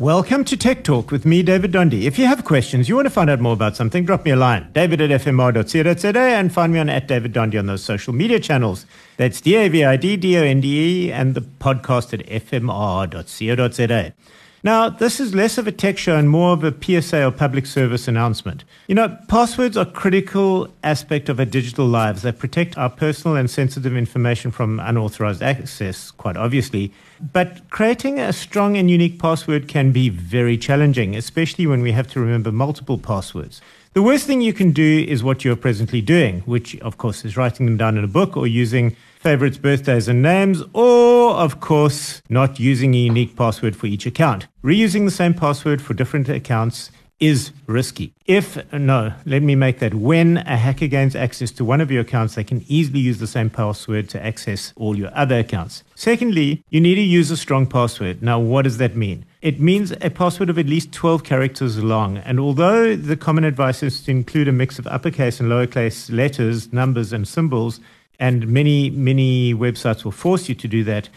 Welcome to Tech Talk with me, David Donde. If you have questions, you want to find out more about something, drop me a line. David at fmr.co.za and find me on at David Donde on those social media channels. That's D-A-V-I-D-D-O-N-D-E and the podcast at fmr.co.za. Now, this is less of a tech show and more of a PSA or public service announcement. You know, passwords are a critical aspect of our digital lives. They protect our personal and sensitive information from unauthorized access, quite obviously. But creating a strong and unique password can be very challenging, especially when we have to remember multiple passwords. The worst thing you can do is what you're presently doing, which, of course, is writing them down in a book or using favorites, birthdays, and names, or, of course, not using a unique password for each account. Reusing the same password for different accounts is risky. If, no, let me make that when a hacker gains access to one of your accounts, they can easily use the same password to access all your other accounts. Secondly, you need to use a strong password. Now, what does that mean? It means a password of at least 12 characters long. And although the common advice is to include a mix of uppercase and lowercase letters, numbers, and symbols, and many, many websites will force you to do that.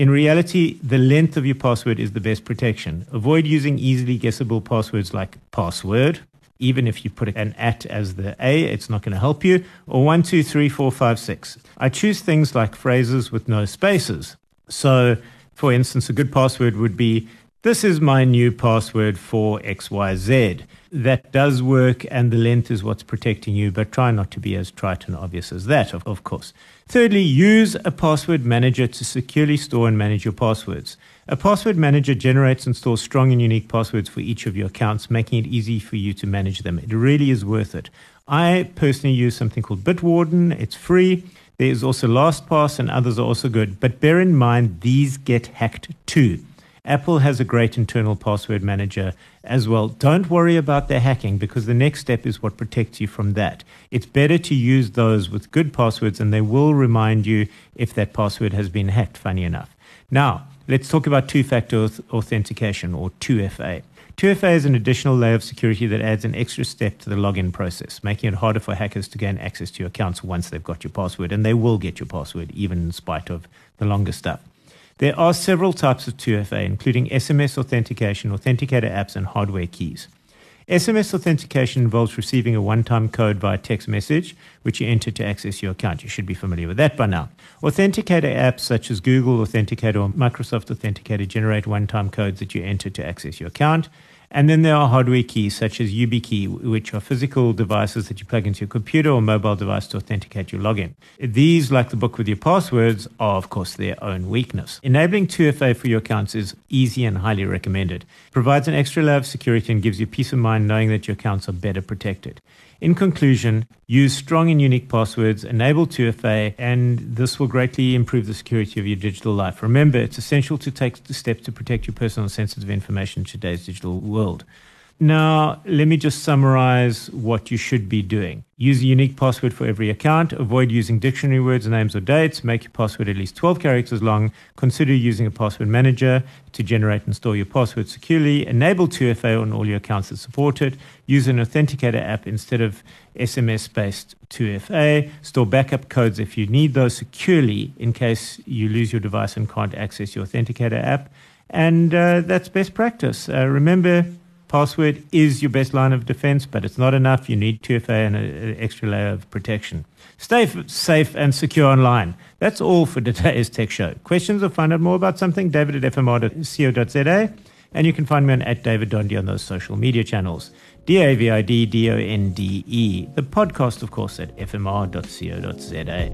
In reality, the length of your password is the best protection. Avoid using easily guessable passwords like password. Even if you put an at as the A, it's not going to help you. Or one, two, three, four, five, six. I choose things like phrases with no spaces. So, for instance, a good password would be this is my new password for XYZ. That does work, and the length is what's protecting you, but try not to be as trite and obvious as that, of, of course. Thirdly, use a password manager to securely store and manage your passwords. A password manager generates and stores strong and unique passwords for each of your accounts, making it easy for you to manage them. It really is worth it. I personally use something called Bitwarden, it's free. There's also LastPass, and others are also good. But bear in mind, these get hacked too. Apple has a great internal password manager as well. Don't worry about the hacking because the next step is what protects you from that. It's better to use those with good passwords and they will remind you if that password has been hacked, funny enough. Now, let's talk about two factor authentication or 2FA. 2FA is an additional layer of security that adds an extra step to the login process, making it harder for hackers to gain access to your accounts once they've got your password. And they will get your password, even in spite of the longer stuff. There are several types of 2FA, including SMS authentication, authenticator apps, and hardware keys. SMS authentication involves receiving a one time code via text message, which you enter to access your account. You should be familiar with that by now. Authenticator apps such as Google Authenticator or Microsoft Authenticator generate one time codes that you enter to access your account. And then there are hardware keys such as YubiKey, which are physical devices that you plug into your computer or mobile device to authenticate your login. These, like the book with your passwords, are of course their own weakness. Enabling 2FA for your accounts is easy and highly recommended. It provides an extra layer of security and gives you peace of mind knowing that your accounts are better protected. In conclusion, use strong and unique passwords, enable 2FA, and this will greatly improve the security of your digital life. Remember, it's essential to take the steps to protect your personal sensitive information in today's digital world. Now, let me just summarize what you should be doing. Use a unique password for every account. Avoid using dictionary words, names, or dates. Make your password at least 12 characters long. Consider using a password manager to generate and store your password securely. Enable 2FA on all your accounts that support it. Use an authenticator app instead of SMS based 2FA. Store backup codes if you need those securely in case you lose your device and can't access your authenticator app. And uh, that's best practice. Uh, remember, Password is your best line of defense, but it's not enough. You need 2FA and an extra layer of protection. Stay f- safe and secure online. That's all for today's Tech Show. Questions or find out more about something? David at fmr.co.za. And you can find me on at David Donde on those social media channels. D A V I D D O N D E. The podcast, of course, at fmr.co.za.